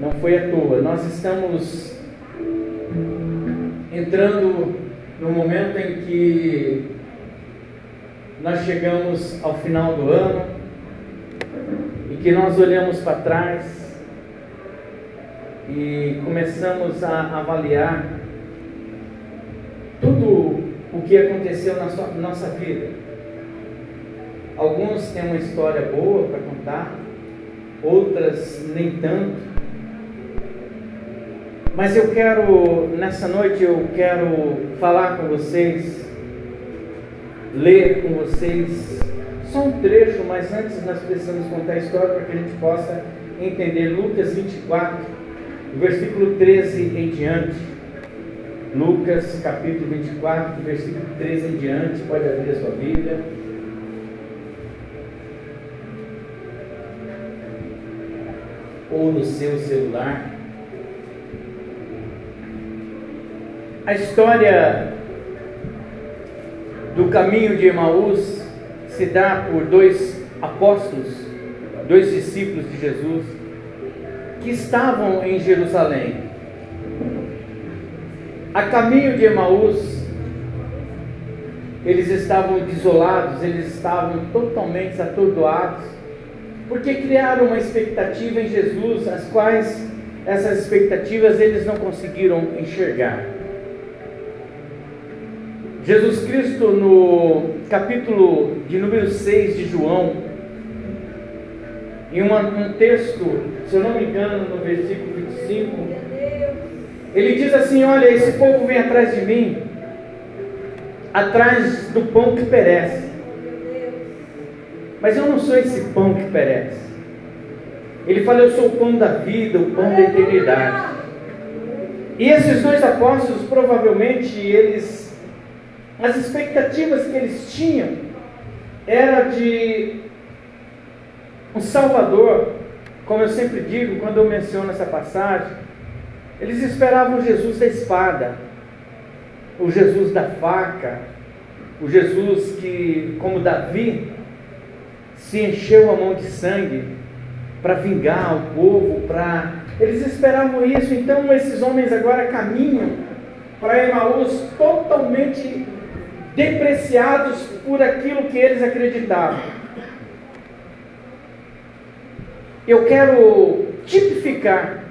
não foi à toa. Nós estamos entrando no momento em que nós chegamos ao final do ano e que nós olhamos para trás e começamos a avaliar tudo o que aconteceu na nossa vida. Alguns têm uma história boa para contar, outras nem tanto. Mas eu quero, nessa noite, eu quero falar com vocês, ler com vocês, só um trecho, mas antes nós precisamos contar a história para que a gente possa entender. Lucas 24, versículo 13 em diante. Lucas capítulo 24, versículo 13 em diante, pode abrir a sua Bíblia. Ou no seu celular. A história do caminho de Emaús se dá por dois apóstolos, dois discípulos de Jesus, que estavam em Jerusalém. A caminho de Emaús, eles estavam desolados, eles estavam totalmente atordoados, porque criaram uma expectativa em Jesus, as quais essas expectativas eles não conseguiram enxergar. Jesus Cristo, no capítulo de número 6 de João, em um texto, se eu não me engano, no versículo 25, ele diz assim: Olha, esse povo vem atrás de mim, atrás do pão que perece. Mas eu não sou esse pão que perece. Ele fala: Eu sou o pão da vida, o pão da eternidade. E esses dois apóstolos, provavelmente, eles as expectativas que eles tinham era de um Salvador, como eu sempre digo quando eu menciono essa passagem, eles esperavam o Jesus da espada, o Jesus da faca, o Jesus que, como Davi, se encheu a mão de sangue para vingar o povo, para eles esperavam isso. Então esses homens agora caminham para Emaús totalmente depreciados por aquilo que eles acreditavam. Eu quero tipificar,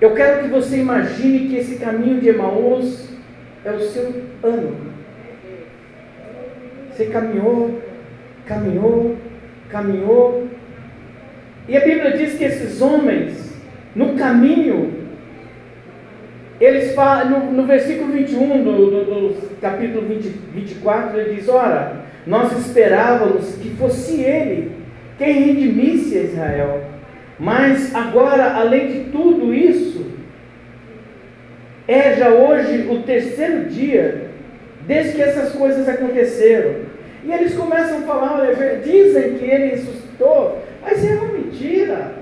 eu quero que você imagine que esse caminho de Emaús é o seu ano. Você caminhou, caminhou, caminhou, e a Bíblia diz que esses homens, no caminho, eles falam, no, no versículo 21 do, do, do capítulo 20, 24, ele diz: Ora, nós esperávamos que fosse ele quem redimisse Israel. Mas agora, além de tudo isso, é já hoje o terceiro dia desde que essas coisas aconteceram. E eles começam a falar: olha, dizem que ele ressuscitou, mas é uma mentira.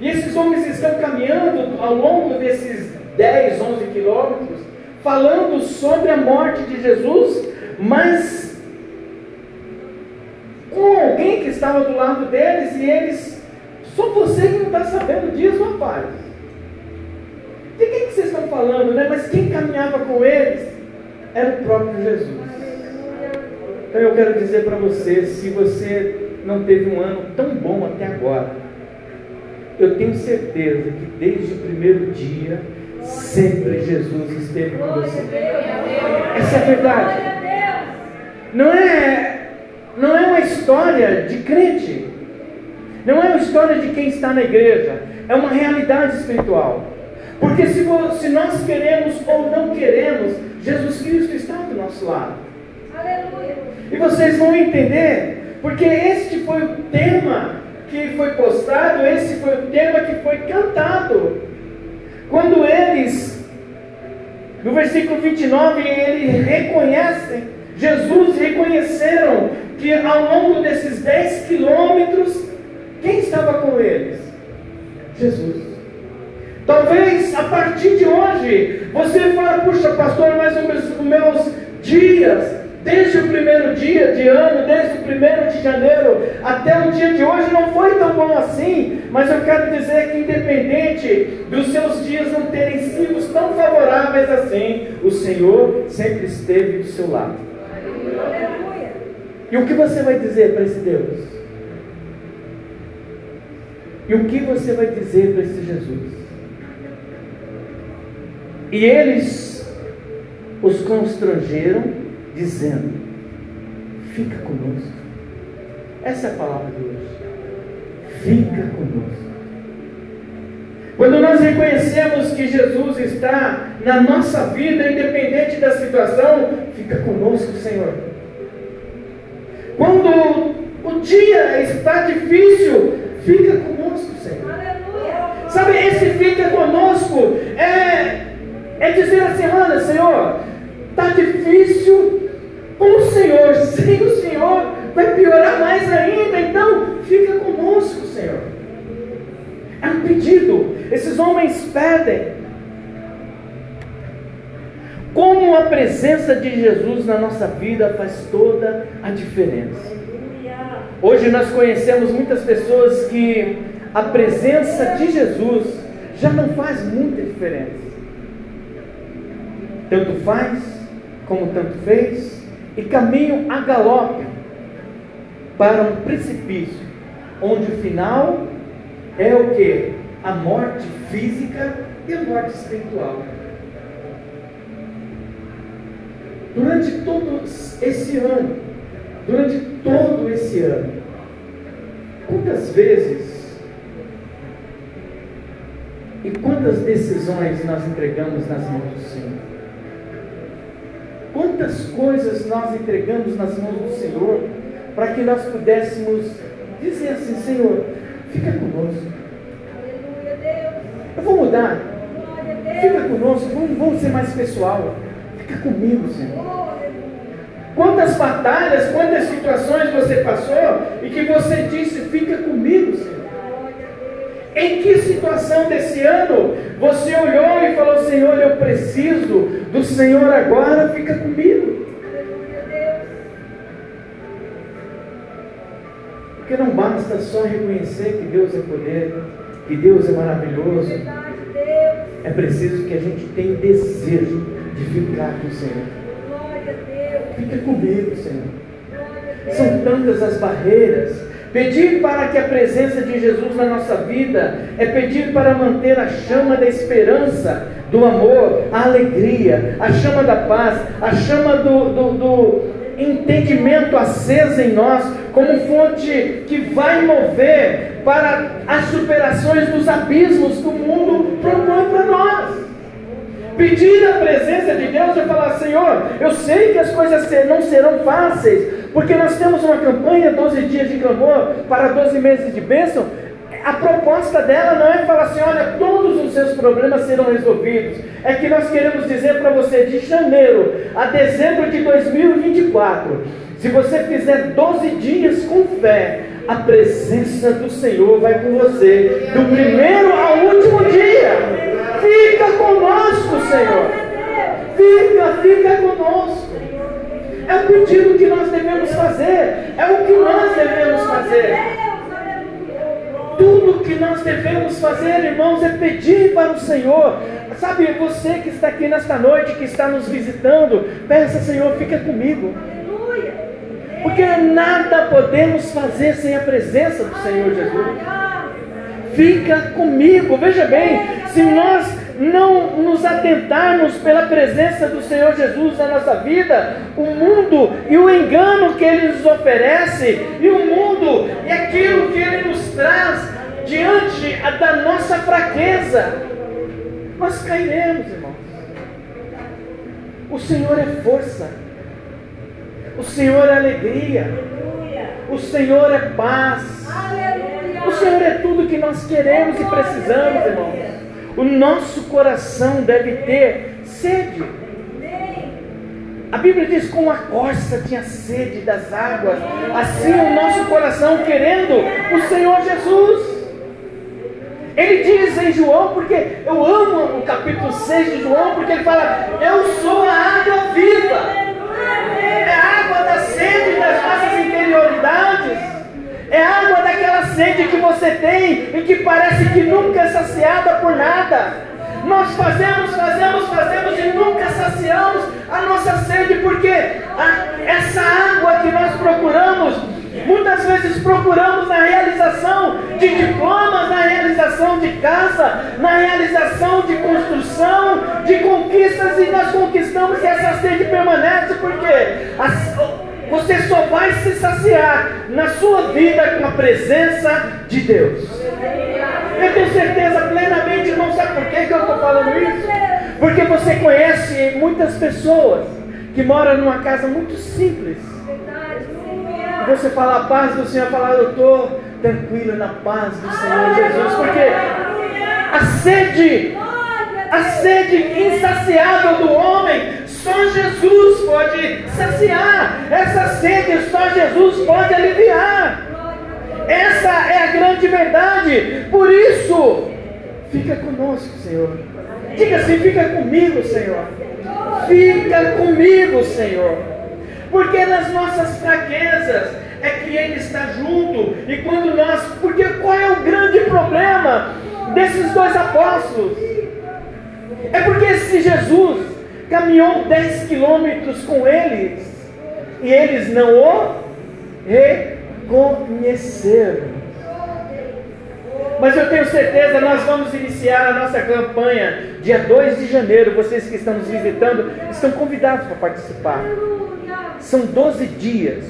E esses homens estão caminhando ao longo desses 10, 11 quilômetros, falando sobre a morte de Jesus, mas com alguém que estava do lado deles e eles, só você que não está sabendo disso, rapaz. De quem que vocês estão falando, né? Mas quem caminhava com eles era o próprio Jesus. Então eu quero dizer para você, se você não teve um ano tão bom até agora, eu tenho certeza que desde o primeiro dia Sempre Jesus esteve com você. Essa é a verdade. Não é, não é uma história de crente. Não é uma história de quem está na igreja. É uma realidade espiritual. Porque se, se nós queremos ou não queremos, Jesus Cristo está do nosso lado. Aleluia. E vocês vão entender, porque este foi o tema que foi postado, esse foi o tema que foi cantado. Quando eles, no versículo 29, eles reconhecem, Jesus reconheceram que ao longo desses 10 quilômetros, quem estava com eles? Jesus. Talvez a partir de hoje você fale, puxa pastor, mas os meus dias, desde o primeiro dia de ano, desde o primeiro de janeiro até o dia de hoje, não foi tão bom assim. mas eu quero dizer que, independente dos seus dias não terem sido tão favoráveis assim, o Senhor sempre esteve do seu lado. E o que você vai dizer para esse Deus? E o que você vai dizer para esse Jesus? E eles os constrangeram, dizendo: Fica conosco. Essa é a palavra de hoje. Fica conosco. Quando nós reconhecemos que Jesus está na nossa vida, independente da situação, fica conosco, Senhor. Quando o dia está difícil, fica conosco, Senhor. Aleluia. Sabe, esse fica conosco é, é dizer assim: olha, Senhor, está difícil com o Senhor, sem o Senhor vai piorar mais ainda, então fica conosco, Senhor. É um pedido, esses homens pedem. Como a presença de Jesus na nossa vida faz toda a diferença. Hoje nós conhecemos muitas pessoas que a presença de Jesus já não faz muita diferença. Tanto faz como tanto fez, e caminham a galope para um precipício, onde o final é o que? A morte física e a morte espiritual. Durante todo esse ano, durante todo esse ano, quantas vezes e quantas decisões nós entregamos nas mãos do Senhor? Quantas coisas nós entregamos nas mãos do Senhor para que nós pudéssemos dizer assim: Senhor, fica conosco. Eu vou mudar. Fica conosco, vamos, vamos ser mais pessoal. Fica comigo, Senhor. Quantas batalhas, quantas situações você passou e que você disse: Fica comigo, Senhor. Em que situação desse ano você olhou e falou: Senhor, eu preciso do Senhor agora, fica comigo. Porque não basta só reconhecer que Deus é poder, que Deus é maravilhoso. É preciso que a gente tenha desejo de ficar com o Senhor. Fica comigo, Senhor. São tantas as barreiras. Pedir para que a presença de Jesus na nossa vida é pedir para manter a chama da esperança, do amor, a alegria, a chama da paz, a chama do, do, do entendimento acesa em nós, como fonte que vai mover para as superações dos abismos que o mundo propõe para nós. Pedir a presença de Deus e falar: Senhor, eu sei que as coisas não serão fáceis, porque nós temos uma campanha, 12 dias de clamor para 12 meses de bênção. A proposta dela não é falar assim: olha, todos os seus problemas serão resolvidos. É que nós queremos dizer para você, de janeiro a dezembro de 2024, se você fizer 12 dias com fé, a presença do Senhor vai com você, do primeiro ao último dia. Fica conosco, Senhor. Fica, fica conosco. É o pedido que nós devemos fazer. É o que nós devemos fazer. Tudo que nós devemos fazer, irmãos, é pedir para o Senhor. Sabe, você que está aqui nesta noite, que está nos visitando, peça, Senhor, fica comigo. Porque nada podemos fazer sem a presença do Senhor Jesus. Fica comigo. Veja bem, se nós não nos atentarmos pela presença do Senhor Jesus na nossa vida, o mundo e o engano que Ele nos oferece, e o mundo e aquilo que Ele nos traz diante da nossa fraqueza, nós cairemos, irmãos. O Senhor é força, o Senhor é alegria, o Senhor é paz, o Senhor é tudo que nós queremos e precisamos, irmãos. O nosso coração deve ter sede. A Bíblia diz: como a corça tinha sede das águas, assim o nosso coração querendo o Senhor Jesus. Ele diz em João, porque eu amo o capítulo 6 de João, porque ele fala: Eu sou a água viva. É a água da sede das nossas interioridades. É a água daquela sede que você tem e que parece que nunca é saciada por nada. Nós fazemos, fazemos, fazemos e nunca saciamos a nossa sede, porque a, essa água que nós procuramos, muitas vezes procuramos na realização de diplomas, na realização de casa, na realização de construção, de conquistas, e nós conquistamos e essa sede permanece, porque você só vai se saciar na sua vida com a presença de Deus. Eu tenho certeza plenamente, não sabe por que, que eu estou falando isso? Porque você conhece muitas pessoas que moram numa casa muito simples. Você fala a paz do Senhor, fala, eu estou tranquilo na paz do Senhor Jesus, porque a sede, a sede insaciável do homem, só Jesus pode saciar. Essa sede só Jesus pode aliviar. Essa é a grande verdade. Por isso, fica conosco, Senhor. Diga assim: fica comigo, Senhor. Fica comigo, Senhor. Porque nas nossas fraquezas é que Ele está junto. E quando nós. Porque qual é o grande problema desses dois apóstolos? É porque se Jesus caminhou 10 quilômetros com eles e eles não o reconheceram. Mas eu tenho certeza, nós vamos iniciar a nossa campanha dia 2 de janeiro. Vocês que estão nos visitando estão convidados para participar. São 12 dias,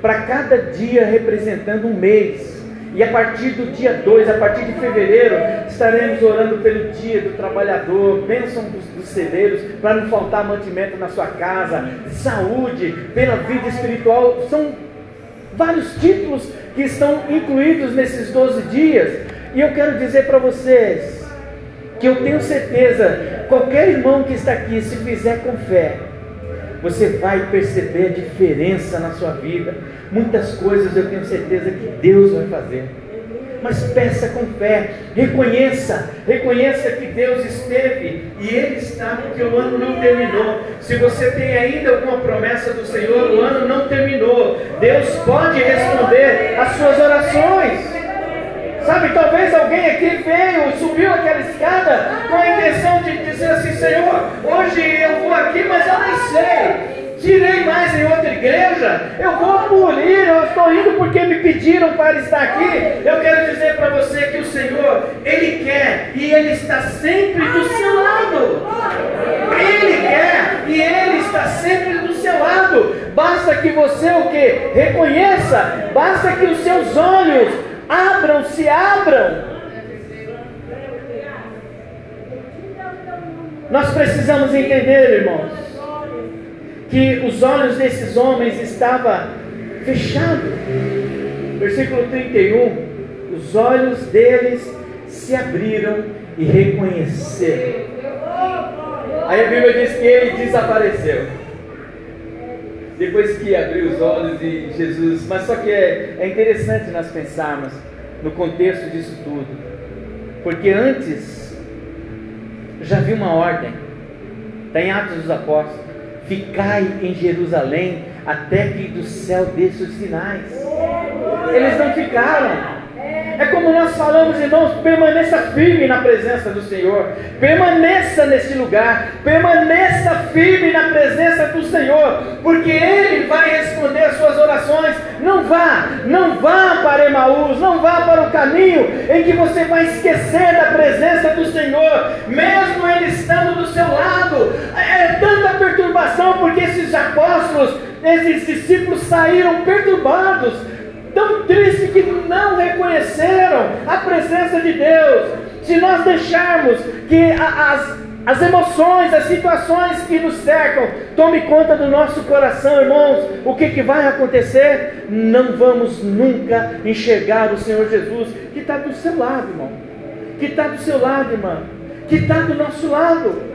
para cada dia representando um mês. E a partir do dia 2, a partir de fevereiro, estaremos orando pelo dia do trabalhador, bênção dos, dos celeiros, para não faltar mantimento na sua casa, saúde, pela vida espiritual. São vários títulos que estão incluídos nesses 12 dias. E eu quero dizer para vocês que eu tenho certeza, qualquer irmão que está aqui, se fizer com fé, você vai perceber a diferença na sua vida. Muitas coisas eu tenho certeza que Deus vai fazer. Mas peça com fé, reconheça, reconheça que Deus esteve e Ele está, porque o ano não terminou. Se você tem ainda alguma promessa do Senhor, o ano não terminou. Deus pode responder às suas orações. Sabe, talvez alguém aqui veio, subiu aquela escada com a intenção de dizer assim: Senhor, hoje eu vou aqui, mas eu nem sei. Tirei mais em outra igreja, eu vou polir, eu estou indo porque me pediram para estar aqui. Eu quero dizer para você que o Senhor, Ele quer e Ele está sempre do seu lado. Ele quer e Ele está sempre do seu lado. Basta que você o que? Reconheça, basta que os seus olhos Abram, se abram. Nós precisamos entender, irmãos, que os olhos desses homens estavam fechados. Versículo 31. Os olhos deles se abriram e reconheceram. Aí a Bíblia diz que ele desapareceu depois que abriu os olhos e Jesus. Mas só que é, é interessante nós pensarmos no contexto disso tudo, porque antes já havia uma ordem, está em Atos dos Apóstolos: ficai em Jerusalém até que do céu desça os sinais. Eles não ficaram. É como nós falamos, irmãos, permaneça firme na presença do Senhor, permaneça nesse lugar, permaneça firme na presença do Senhor, porque Ele vai responder as suas orações. Não vá, não vá para Emaús, não vá para o caminho em que você vai esquecer da presença do Senhor, mesmo Ele estando do seu lado. É tanta perturbação, porque esses apóstolos, esses discípulos saíram perturbados tão triste que não reconheceram a presença de Deus. Se nós deixarmos que as, as emoções, as situações que nos cercam, tome conta do nosso coração, irmãos, o que, que vai acontecer? Não vamos nunca enxergar o Senhor Jesus, que está do seu lado, irmão, que está do seu lado, irmã, que está do nosso lado.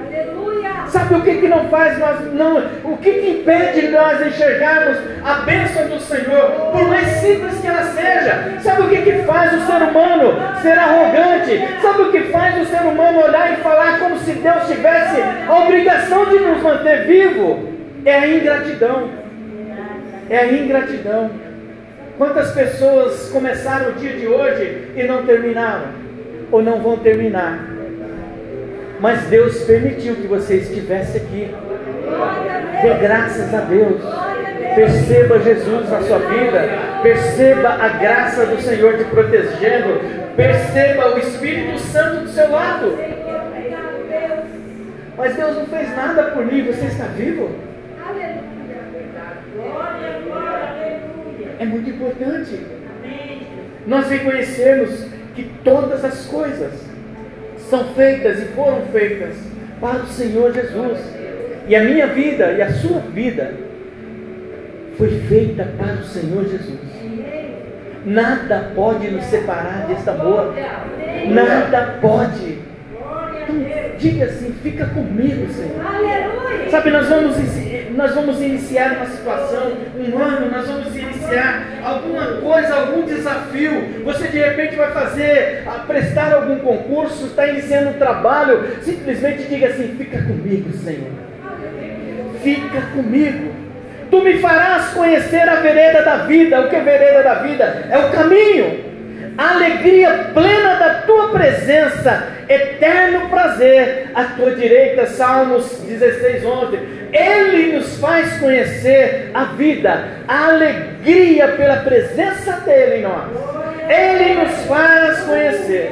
Sabe o que, que não faz nós não, o que, que impede nós enxergarmos a bênção do Senhor, por mais simples que ela seja? Sabe o que, que faz o ser humano ser arrogante? Sabe o que faz o ser humano olhar e falar como se Deus tivesse a obrigação de nos manter vivo? É a ingratidão. É a ingratidão. Quantas pessoas começaram o dia de hoje e não terminaram? Ou não vão terminar? Mas Deus permitiu que você estivesse aqui. Dê graças a Deus. Perceba Jesus na sua vida. Perceba a graça do Senhor te protegendo. Perceba o Espírito Santo do seu lado. Mas Deus não fez nada por mim. Você está vivo? É muito importante nós reconhecermos que todas as coisas são feitas e foram feitas para o Senhor Jesus. E a minha vida e a sua vida foi feita para o Senhor Jesus. Nada pode nos separar deste amor. Nada pode. Então, diga assim: fica comigo, Senhor. Sabe, nós vamos, nós vamos iniciar uma situação, um ano, nós vamos iniciar alguma coisa, algum desafio. Você de repente vai fazer, prestar algum concurso, está iniciando um trabalho. Simplesmente diga assim: fica comigo, Senhor. Fica comigo. Tu me farás conhecer a vereda da vida. O que é vereda da vida? É o caminho alegria plena da tua presença, eterno prazer à tua direita. Salmos 16, 11. Ele nos faz conhecer a vida, a alegria pela presença dele em nós. Ele nos faz conhecer.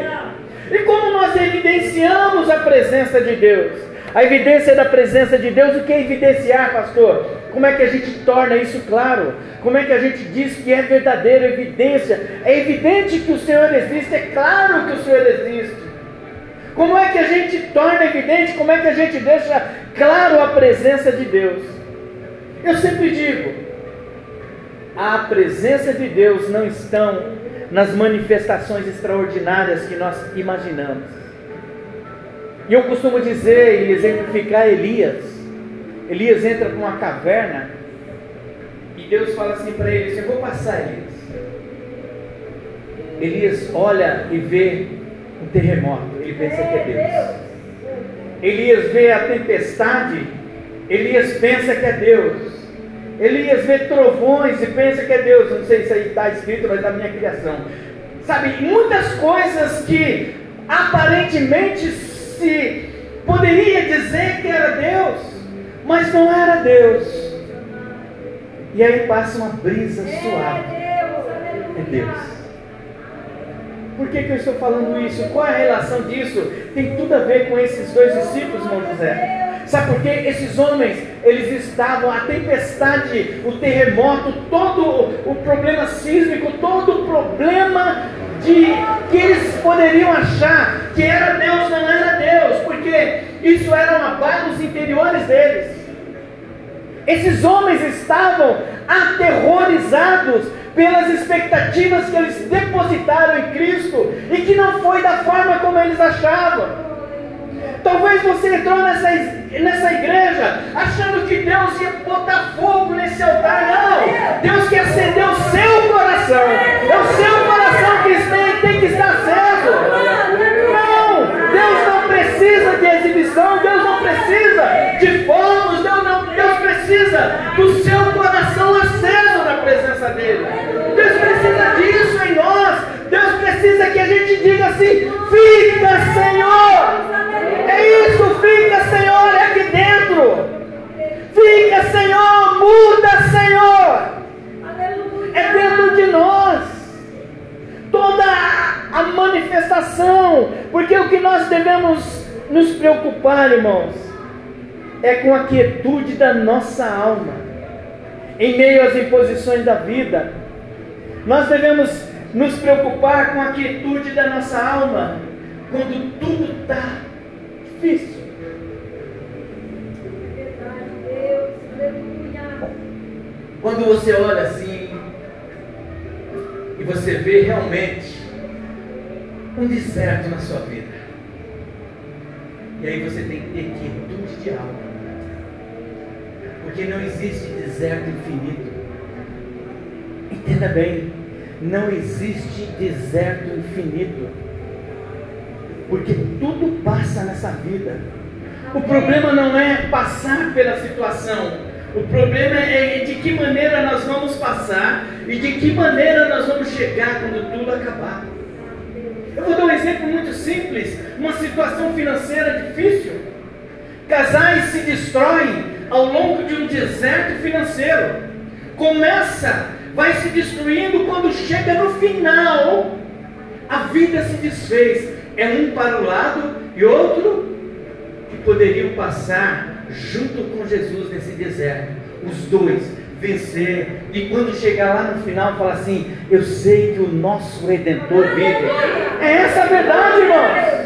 E como nós evidenciamos a presença de Deus? A evidência da presença de Deus, o que é evidenciar, pastor? Como é que a gente torna isso claro? Como é que a gente diz que é verdadeira evidência? É evidente que o Senhor existe, é claro que o Senhor existe. Como é que a gente torna evidente? Como é que a gente deixa claro a presença de Deus? Eu sempre digo, a presença de Deus não estão nas manifestações extraordinárias que nós imaginamos. E eu costumo dizer e exemplificar Elias. Elias entra para uma caverna e Deus fala assim para ele: Eu vou passar, Elias. Elias olha e vê um terremoto, ele pensa que é Deus. Elias vê a tempestade, Elias pensa que é Deus. Elias vê trovões e pensa que é Deus. Não sei se aí está escrito, mas é da minha criação. Sabe, muitas coisas que aparentemente se poderia dizer que era Deus, mas não era Deus. E aí passa uma brisa suave. É Deus. Por que, que eu estou falando isso? Qual é a relação disso? Tem tudo a ver com esses dois discípulos, irmão José. Sabe por quê? Esses homens, eles estavam, a tempestade, o terremoto, todo o problema sísmico, todo o problema de que eles poderiam achar que era Deus, não era Deus, porque isso eram abalos interiores deles. Esses homens estavam aterrorizados pelas expectativas que eles depositaram em Cristo e que não foi da forma como eles achavam. Talvez você entrou nessa, nessa igreja achando que Deus ia botar fogo nesse altar. Não! Deus quer acender o seu coração. É o seu coração que tem, tem que estar aceso. Precisa do seu coração aceso na presença dEle. Deus precisa disso em nós. Deus precisa que a gente diga assim: Fica, Senhor. É isso, fica, Senhor, é aqui dentro. Fica, Senhor, muda, Senhor. É dentro de nós. Toda a manifestação, porque o que nós devemos nos preocupar, irmãos, é com a quietude da nossa alma, em meio às imposições da vida. Nós devemos nos preocupar com a quietude da nossa alma, quando tudo está difícil. Quando você olha assim e você vê realmente um deserto na sua vida, e aí você tem que ter quietude de alma, porque não existe deserto infinito. Entenda bem, não existe deserto infinito porque tudo passa nessa vida. O problema não é passar pela situação, O problema é de que maneira nós vamos passar e de que maneira nós vamos chegar quando tudo acabar. Eu vou dar um exemplo muito simples: uma situação financeira difícil. Casais se destroem ao longo de um deserto financeiro. Começa, vai se destruindo quando chega no final, a vida se desfez. É um para o lado e outro que poderiam passar junto com Jesus nesse deserto. Os dois vencer. E quando chegar lá no final, falar assim: Eu sei que o nosso redentor vive. É essa a verdade, irmãos.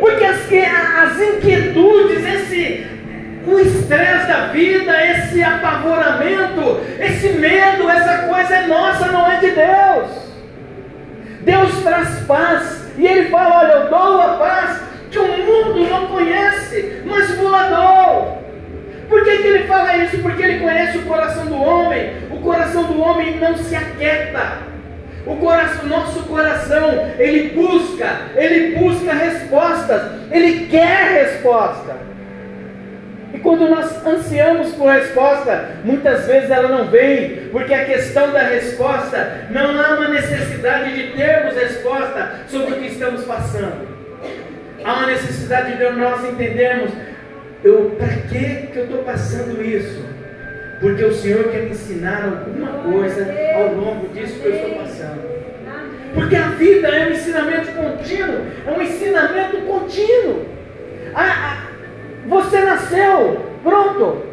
Porque as, as inquietudes, esse, o estresse da vida, esse apavoramento, esse medo, essa coisa é nossa, não é de Deus. Deus traz paz. E Ele fala: Olha, eu dou a paz que o mundo não conhece, mas voador. Por que, que ele fala isso? Porque ele conhece o coração do homem. O coração do homem não se aquieta. O coração, nosso coração, ele busca, ele busca respostas, ele quer resposta. E quando nós ansiamos por resposta, muitas vezes ela não vem, porque a questão da resposta não há uma necessidade de termos resposta sobre o que estamos passando. Há uma necessidade de nós entendermos eu, para que, eu estou passando isso? Porque o Senhor quer me ensinar alguma coisa ao longo disso que eu estou passando. Porque a vida é um ensinamento contínuo, é um ensinamento contínuo. Ah, você nasceu, pronto.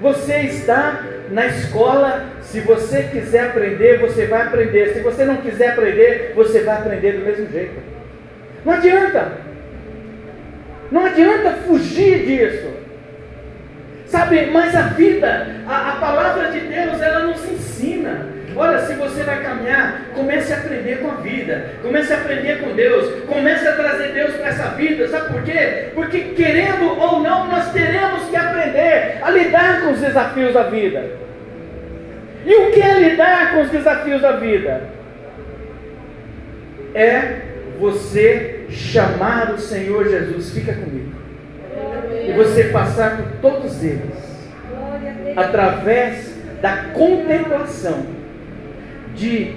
Você está na escola, se você quiser aprender, você vai aprender. Se você não quiser aprender, você vai aprender do mesmo jeito. Não adianta. Não adianta fugir disso. Sabe, mas a vida, a, a palavra de Deus, ela nos ensina. Olha, se você vai caminhar, comece a aprender com a vida, comece a aprender com Deus, comece a trazer Deus para essa vida, sabe por quê? Porque querendo ou não, nós teremos que aprender a lidar com os desafios da vida. E o que é lidar com os desafios da vida? É você chamar o Senhor Jesus, fica comigo, e você passar por todos eles, através da contemplação de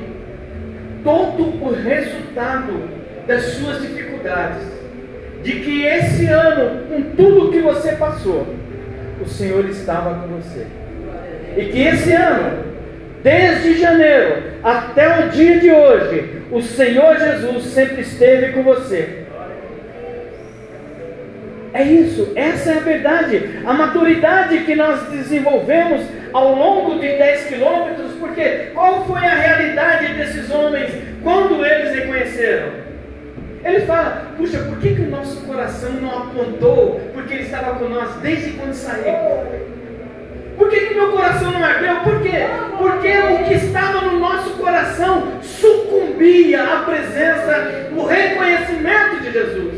todo o resultado das suas dificuldades, de que esse ano, com tudo que você passou, o Senhor estava com você. E que esse ano, desde janeiro até o dia de hoje, o Senhor Jesus sempre esteve com você. É isso, essa é a verdade. A maturidade que nós desenvolvemos ao longo de 10 quilômetros, porque qual foi a realidade desses homens quando eles reconheceram? Ele fala, puxa, por que, que o nosso coração não apontou? Porque ele estava com nós desde quando saímos. Por que, que meu coração não ardeu? Por quê? Porque o que estava no nosso coração sucumbia à presença, o reconhecimento de Jesus.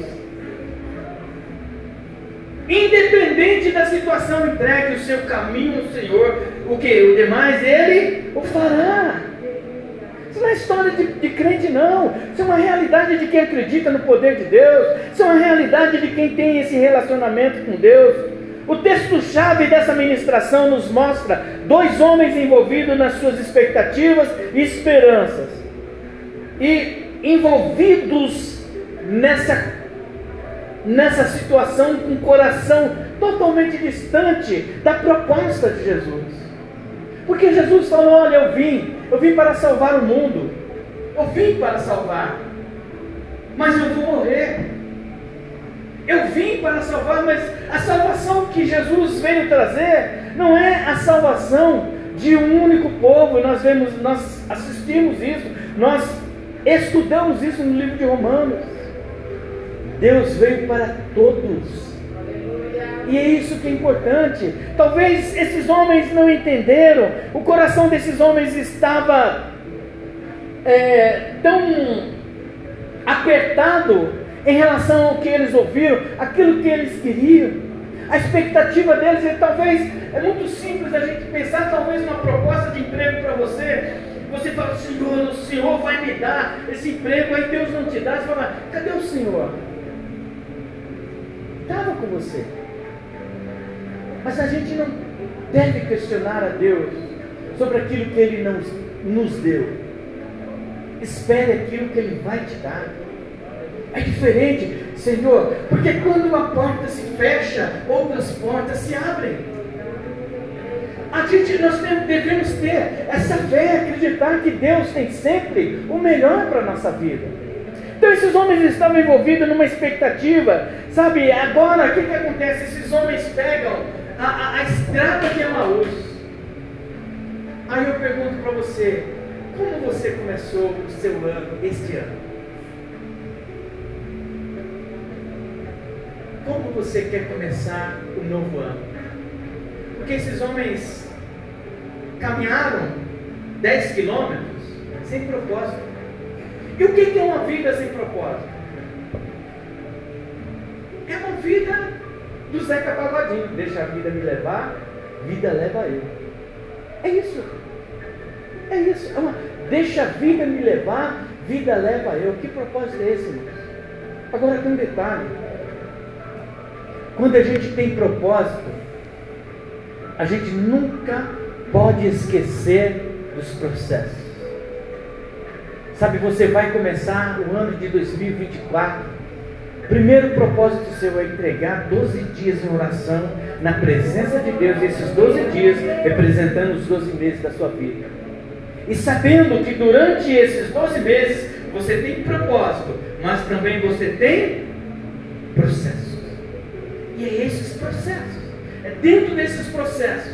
Independente da situação, entregue o seu caminho ao Senhor. O que? O demais Ele o fará. Isso não é história de, de, crente, não. Isso é uma realidade de quem acredita no poder de Deus. Isso é uma realidade de quem tem esse relacionamento com Deus. O texto-chave dessa ministração nos mostra dois homens envolvidos nas suas expectativas e esperanças, e envolvidos nessa, nessa situação com o coração totalmente distante da proposta de Jesus. Porque Jesus falou: Olha, eu vim, eu vim para salvar o mundo, eu vim para salvar, mas eu vou morrer. Eu vim para salvar, mas a salvação que Jesus veio trazer não é a salvação de um único povo. Nós vemos, nós assistimos isso, nós estudamos isso no livro de Romanos. Deus veio para todos. E é isso que é importante. Talvez esses homens não entenderam, o coração desses homens estava é, tão apertado em relação ao que eles ouviram, aquilo que eles queriam. A expectativa deles é talvez, é muito simples a gente pensar, talvez uma proposta de emprego para você. Você fala, Senhor, o Senhor vai me dar esse emprego, aí Deus não te dá. Você fala, cadê o Senhor? Estava com você. Mas a gente não deve questionar a Deus sobre aquilo que Ele não nos deu. Espere aquilo que Ele vai te dar. É diferente, Senhor, porque quando uma porta se fecha, outras portas se abrem. A gente, nós devemos ter essa fé, acreditar que Deus tem sempre o melhor para a nossa vida. Então esses homens estavam envolvidos numa expectativa, sabe? Agora o que, que acontece? Esses homens pegam a, a, a estrada de Emaús. Aí eu pergunto para você, como você começou o seu ano, este ano? Como você quer começar o novo ano? Porque esses homens caminharam 10 quilômetros sem propósito. E o que é uma vida sem propósito? É uma vida do Zeca Pagodinho. Deixa a vida me levar, vida leva eu. É isso. É isso. É uma, deixa a vida me levar, vida leva eu. Que propósito é esse, irmãos? Agora tem um detalhe. Quando a gente tem propósito, a gente nunca pode esquecer dos processos. Sabe, você vai começar o ano de 2024. Primeiro propósito seu é entregar 12 dias em oração na presença de Deus, esses 12 dias representando os 12 meses da sua vida. E sabendo que durante esses 12 meses você tem propósito, mas também você tem processo. E é esses processos, é dentro desses processos,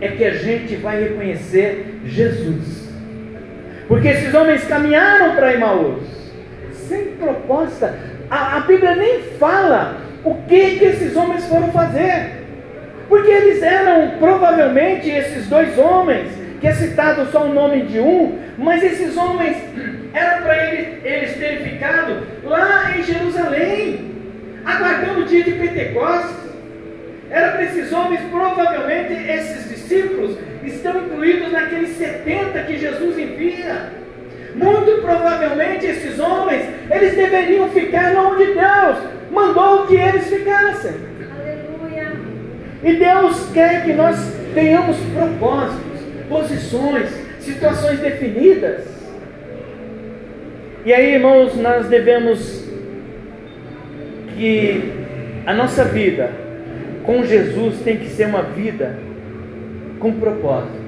é que a gente vai reconhecer Jesus. Porque esses homens caminharam para Emmaus, sem proposta. A, a, Bíblia nem fala o que, que esses homens foram fazer. Porque eles eram provavelmente esses dois homens, que é citado só o nome de um, mas esses homens era para eles, eles terem ficado lá em Jerusalém aguardando o dia de Pentecostes. Era para esses homens, provavelmente esses discípulos estão incluídos naqueles 70 que Jesus envia. Muito provavelmente esses homens, eles deveriam ficar onde Deus mandou que eles ficassem. Aleluia. E Deus quer que nós tenhamos propósitos, posições, situações definidas. E aí, irmãos, nós devemos que a nossa vida com Jesus tem que ser uma vida com propósito.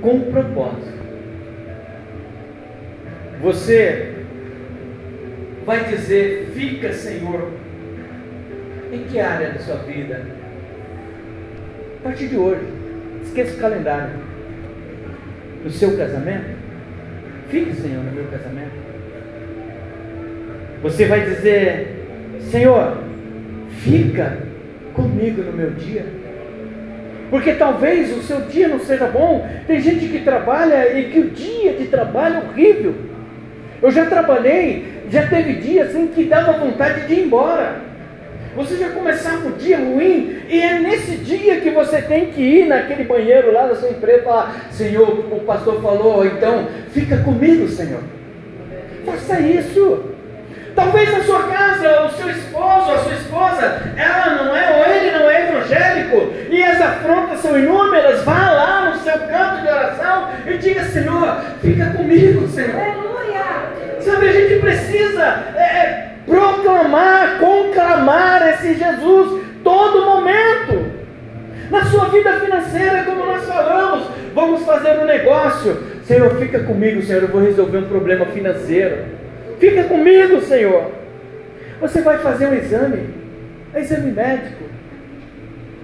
Com propósito. Você vai dizer: Fica, Senhor, em que área da sua vida? A partir de hoje, esqueça o calendário. No seu casamento, fique, Senhor, no meu casamento. Você vai dizer: Senhor, fica comigo no meu dia. Porque talvez o seu dia não seja bom. Tem gente que trabalha e que o dia de trabalho é horrível. Eu já trabalhei, já teve dias em que dava vontade de ir embora. Você já começava o dia ruim, e é nesse dia que você tem que ir naquele banheiro lá da sua empresa e falar: Senhor, o pastor falou, então fica comigo, Senhor. Faça isso. Talvez na sua casa, o seu esposo, a sua esposa, ela não é, ou ele não é evangélico, e as afrontas são inúmeras, vá lá no seu canto de oração e diga, Senhor, fica comigo, Senhor. Aleluia! Sabe, a gente precisa é, é, proclamar, conclamar esse Jesus todo momento. Na sua vida financeira, como nós falamos, vamos fazer um negócio. Senhor, fica comigo, Senhor, eu vou resolver um problema financeiro. Fica comigo, Senhor. Você vai fazer um exame, é exame médico.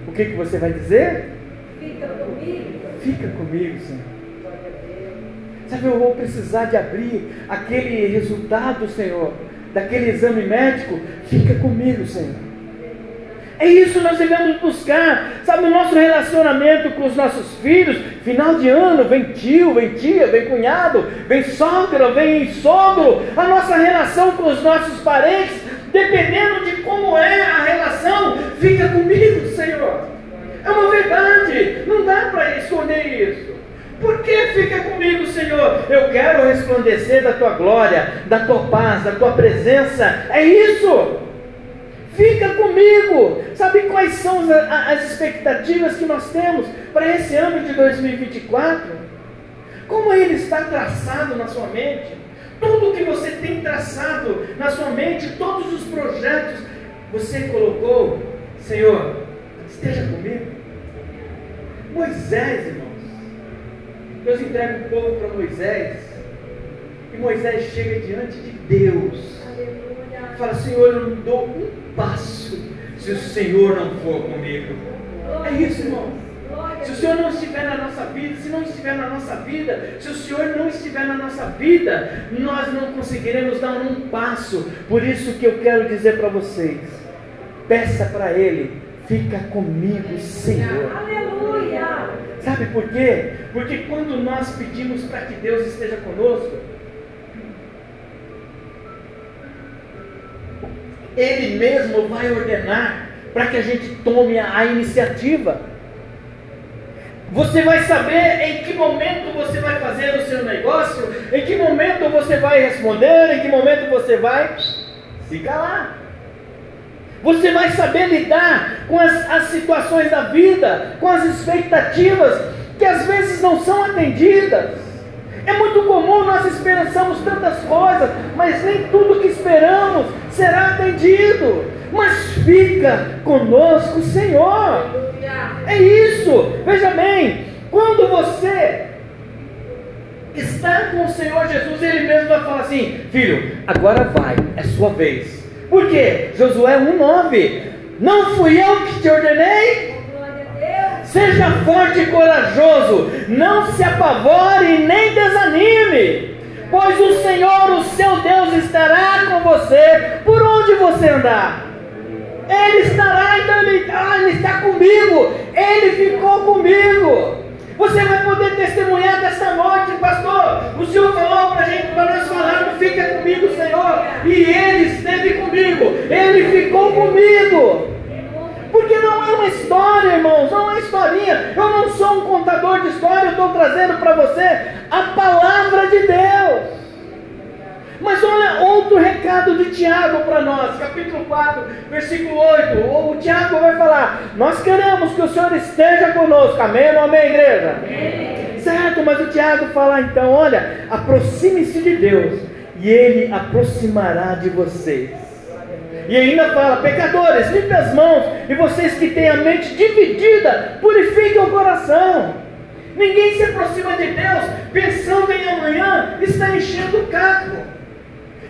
O que, que você vai dizer? Fica comigo. Fica comigo, Senhor. Sabe, eu vou precisar de abrir aquele resultado, Senhor, daquele exame médico. Fica comigo, Senhor. É isso nós devemos buscar, sabe, o nosso relacionamento com os nossos filhos. Final de ano, vem tio, vem tia, vem cunhado, vem sogra, vem sogro. A nossa relação com os nossos parentes, dependendo de como é a relação, fica comigo, Senhor. É uma verdade, não dá para esconder isso. Por que fica comigo, Senhor? Eu quero resplandecer da tua glória, da tua paz, da tua presença. É isso. Fica comigo. Sabe quais são as expectativas que nós temos para esse ano de 2024? Como ele está traçado na sua mente? Tudo que você tem traçado na sua mente, todos os projetos, você colocou, Senhor, esteja comigo. Moisés, irmãos. Deus entrega o povo para Moisés. E Moisés chega diante de Deus. Fala, Senhor, eu não dou um passo se o Senhor não for comigo. É isso, irmão. Se o Senhor não estiver na nossa vida, se não estiver na nossa vida, se o Senhor não estiver na nossa vida, nós não conseguiremos dar um passo. Por isso que eu quero dizer para vocês: peça para Ele, fica comigo, Senhor. Aleluia! Sabe por quê? Porque quando nós pedimos para que Deus esteja conosco, Ele mesmo vai ordenar para que a gente tome a iniciativa. Você vai saber em que momento você vai fazer o seu negócio, em que momento você vai responder, em que momento você vai se calar. Você vai saber lidar com as, as situações da vida, com as expectativas que às vezes não são atendidas. É muito comum nós esperançamos tantas coisas, mas nem tudo que esperamos será atendido. Mas fica conosco, Senhor. É isso. Veja bem, quando você está com o Senhor Jesus, Ele mesmo vai falar assim: Filho, agora vai, é sua vez. Por quê? Josué 1,9: Não fui eu que te ordenei? Seja forte e corajoso, não se apavore nem desanime, pois o Senhor, o seu Deus, estará com você por onde você andar. Ele estará, então ele, ah, ele está comigo, ele ficou comigo. Você vai poder testemunhar desta noite, pastor. O Senhor falou para gente, para nós falarmos, fica comigo, Senhor. E Ele esteve comigo, Ele ficou comigo. Porque não é uma história, irmãos, não é uma historinha. Eu não sou um contador de história, eu estou trazendo para você a palavra de Deus. Mas olha outro recado de Tiago para nós, capítulo 4, versículo 8. O Tiago vai falar: Nós queremos que o Senhor esteja conosco. Amém ou amém, igreja? Amém. Certo, mas o Tiago fala então: Olha, aproxime-se de Deus e Ele aproximará de vocês. E ainda fala: Pecadores, limpe as mãos, e vocês que têm a mente dividida, purifiquem o coração. Ninguém se aproxima de Deus pensando em amanhã, está enchendo o carro.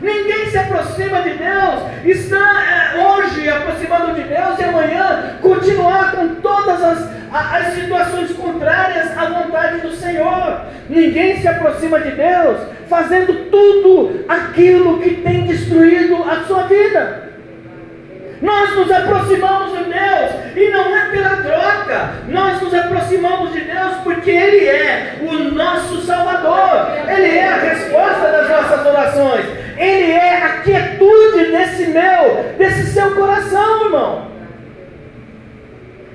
Ninguém se aproxima de Deus, está é, hoje aproximando de Deus e amanhã continuar com todas as, as situações contrárias à vontade do Senhor. Ninguém se aproxima de Deus fazendo tudo aquilo que tem destruído a sua vida. Nós nos aproximamos de Deus e não é pela troca. Nós nos aproximamos de Deus porque Ele é o nosso Salvador. Ele é a resposta das nossas orações. Ele é a quietude desse meu, desse seu coração, irmão.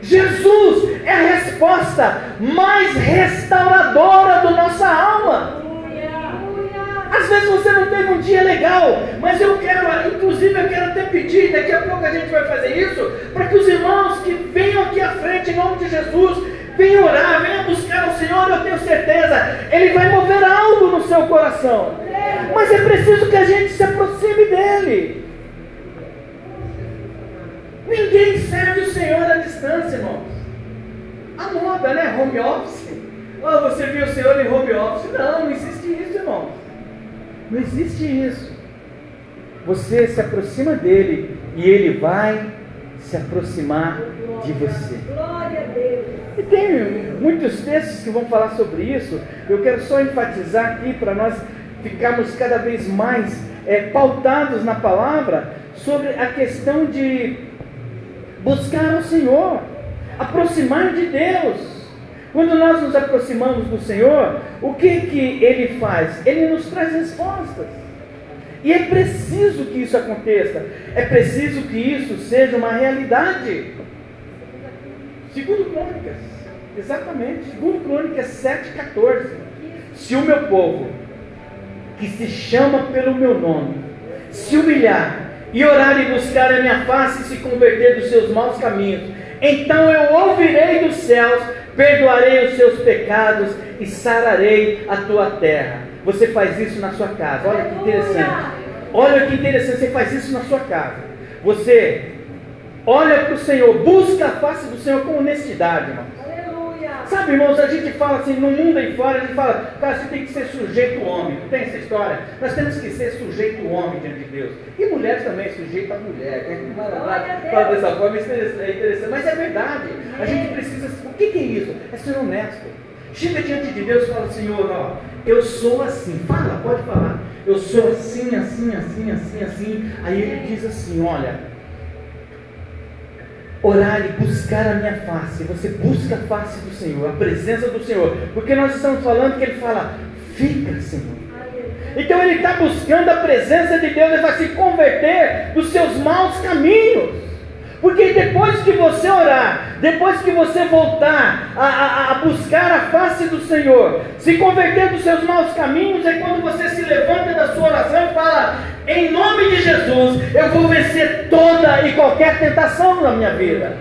Jesus é a resposta mais restauradora da nossa alma. Às vezes você não teve um dia legal, mas eu quero, inclusive eu quero até pedir, daqui a pouco a gente vai fazer isso, para que os irmãos que venham aqui à frente em nome de Jesus, venham orar, venham buscar o Senhor, eu tenho certeza, Ele vai mover algo no seu coração. Mas é preciso que a gente se aproxime dele. Ninguém serve o Senhor à distância, irmãos. A moda, né? Home office. Oh, você viu o Senhor em home office? Não, não existe isso, irmãos. Não existe isso. Você se aproxima dele e ele vai se aproximar de você. E tem muitos textos que vão falar sobre isso. Eu quero só enfatizar aqui para nós ficarmos cada vez mais é, pautados na palavra sobre a questão de buscar o Senhor, aproximar de Deus. Quando nós nos aproximamos do Senhor, o que, que Ele faz? Ele nos traz respostas. E é preciso que isso aconteça. É preciso que isso seja uma realidade. Segundo Crônicas, exatamente. Segundo Crônicas 7,14. Se o meu povo, que se chama pelo meu nome, se humilhar e orar e buscar a minha face e se converter dos seus maus caminhos, então eu ouvirei dos céus, perdoarei os seus pecados e sararei a tua terra. Você faz isso na sua casa. Olha que interessante. Olha que interessante, você faz isso na sua casa. Você olha para o Senhor, busca a face do Senhor com honestidade, irmão. Sabe, irmãos, a gente fala assim, no mundo aí fora, a gente fala, cara, você tem que ser sujeito homem. Não tem essa história? Nós temos que ser sujeito homem diante de Deus. E mulheres também, sujeito à mulher. Né? Fala dessa forma, isso é interessante. Mas é verdade. A gente precisa. O que, que é isso? É ser honesto. Chega diante de Deus e fala, Senhor, ó, eu sou assim. Fala, pode falar. Eu sou assim, assim, assim, assim, assim. Aí ele diz assim, olha orar e buscar a minha face. Você busca a face do Senhor, a presença do Senhor. Porque nós estamos falando que ele fala, fica, Senhor. Então ele está buscando a presença de Deus, ele vai se converter dos seus maus caminhos. Porque depois que você orar, depois que você voltar a, a, a, buscar a face do Senhor, se converter dos seus maus caminhos, é quando você se levanta da sua oração e fala: Em nome de Jesus, eu vou vencer toda e qualquer tentação na minha vida.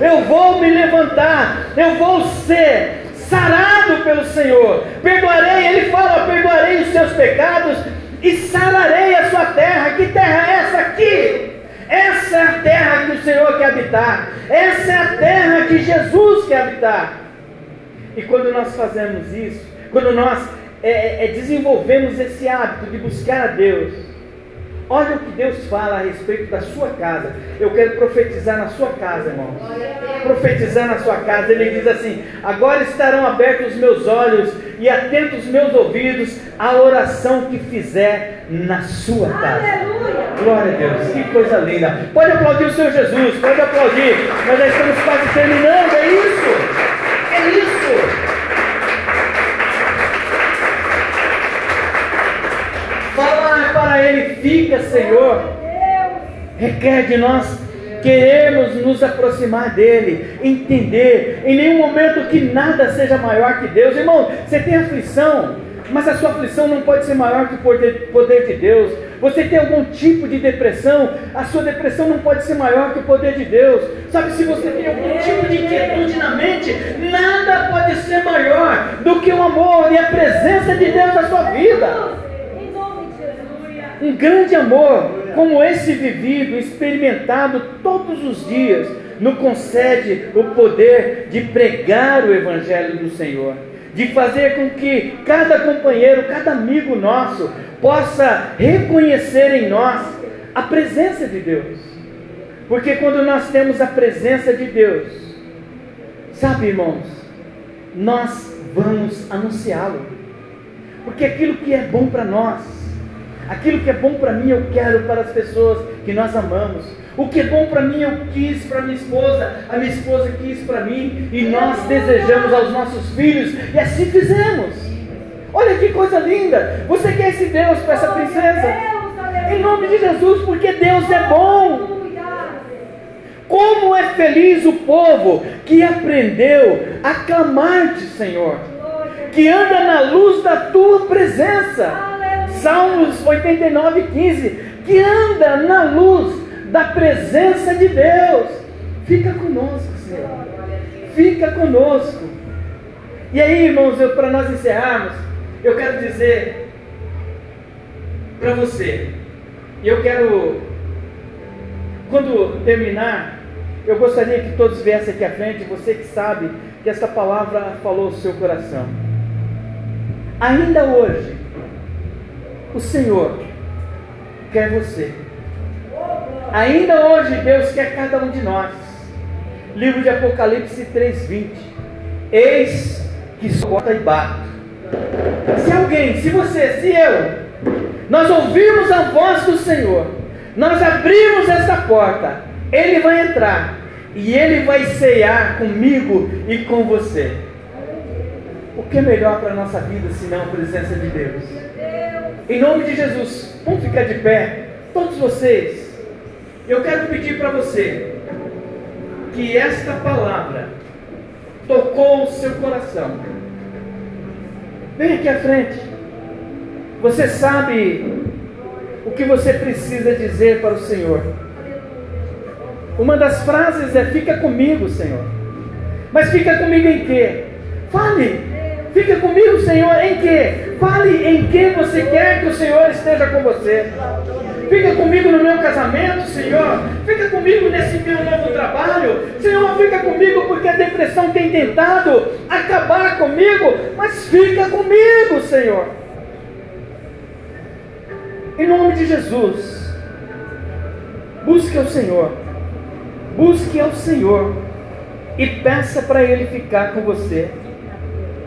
Eu vou me levantar, eu vou ser sarado pelo Senhor. Perdoarei, ele fala: Perdoarei os seus pecados e sararei a sua terra. Que terra é essa aqui? Essa é a terra que o Senhor quer habitar. Essa é a terra que Jesus quer habitar. E quando nós fazemos isso, quando nós é, é, desenvolvemos esse hábito de buscar a Deus, olha o que Deus fala a respeito da sua casa. Eu quero profetizar na sua casa, irmão. Profetizar na sua casa. Ele diz assim: Agora estarão abertos os meus olhos e atentos os meus ouvidos à oração que fizer na sua casa. Aleluia. Glória a Deus, que coisa linda. Pode aplaudir o Senhor Jesus, pode aplaudir. Nós estamos quase terminando, é isso. É isso. Falar para Ele, fica, Senhor, requer de nós queremos nos aproximar dele, entender, em nenhum momento que nada seja maior que Deus. Irmão, você tem aflição, mas a sua aflição não pode ser maior que o poder de Deus. Você tem algum tipo de depressão, a sua depressão não pode ser maior que o poder de Deus. Sabe, se você tem algum tipo de inquietude na mente, nada pode ser maior do que o amor e a presença de Deus na sua vida. Um grande amor como esse vivido, experimentado todos os dias, nos concede o poder de pregar o Evangelho do Senhor, de fazer com que cada companheiro, cada amigo nosso, possa reconhecer em nós a presença de Deus. Porque quando nós temos a presença de Deus, sabe, irmãos, nós vamos anunciá-lo. Porque aquilo que é bom para nós, Aquilo que é bom para mim, eu quero para as pessoas que nós amamos. O que é bom para mim, eu quis para minha esposa, a minha esposa quis para mim, e nós desejamos aos nossos filhos, e assim fizemos. Olha que coisa linda! Você quer esse Deus para essa princesa? Em nome de Jesus, porque Deus é bom. Como é feliz o povo que aprendeu a clamar-te, Senhor, que anda na luz da tua presença. Salmos 89, 15, que anda na luz da presença de Deus. Fica conosco, Senhor. Fica conosco. E aí, irmãos, para nós encerrarmos, eu quero dizer para você, e eu quero, quando terminar, eu gostaria que todos viessem aqui à frente, você que sabe que essa palavra falou o seu coração. Ainda hoje, o Senhor quer você. Ainda hoje Deus quer cada um de nós. Livro de Apocalipse 3:20. Eis que sou e bato. Se alguém, se você, se eu, nós ouvirmos a voz do Senhor, nós abrimos essa porta, Ele vai entrar e Ele vai ceiar comigo e com você. O que é melhor para a nossa vida senão a presença de Deus? Em nome de Jesus, vamos ficar de pé, todos vocês. Eu quero pedir para você que esta palavra tocou o seu coração. Vem aqui à frente. Você sabe o que você precisa dizer para o Senhor. Uma das frases é: Fica comigo, Senhor. Mas fica comigo em quê? Fale. Fica comigo, Senhor, em quê? Fale em que você quer que o Senhor esteja com você. Fica comigo no meu casamento, Senhor. Fica comigo nesse meu novo trabalho. Senhor, fica comigo porque a depressão tem tentado acabar comigo. Mas fica comigo, Senhor. Em nome de Jesus. Busque ao Senhor. Busque ao Senhor. E peça para Ele ficar com você.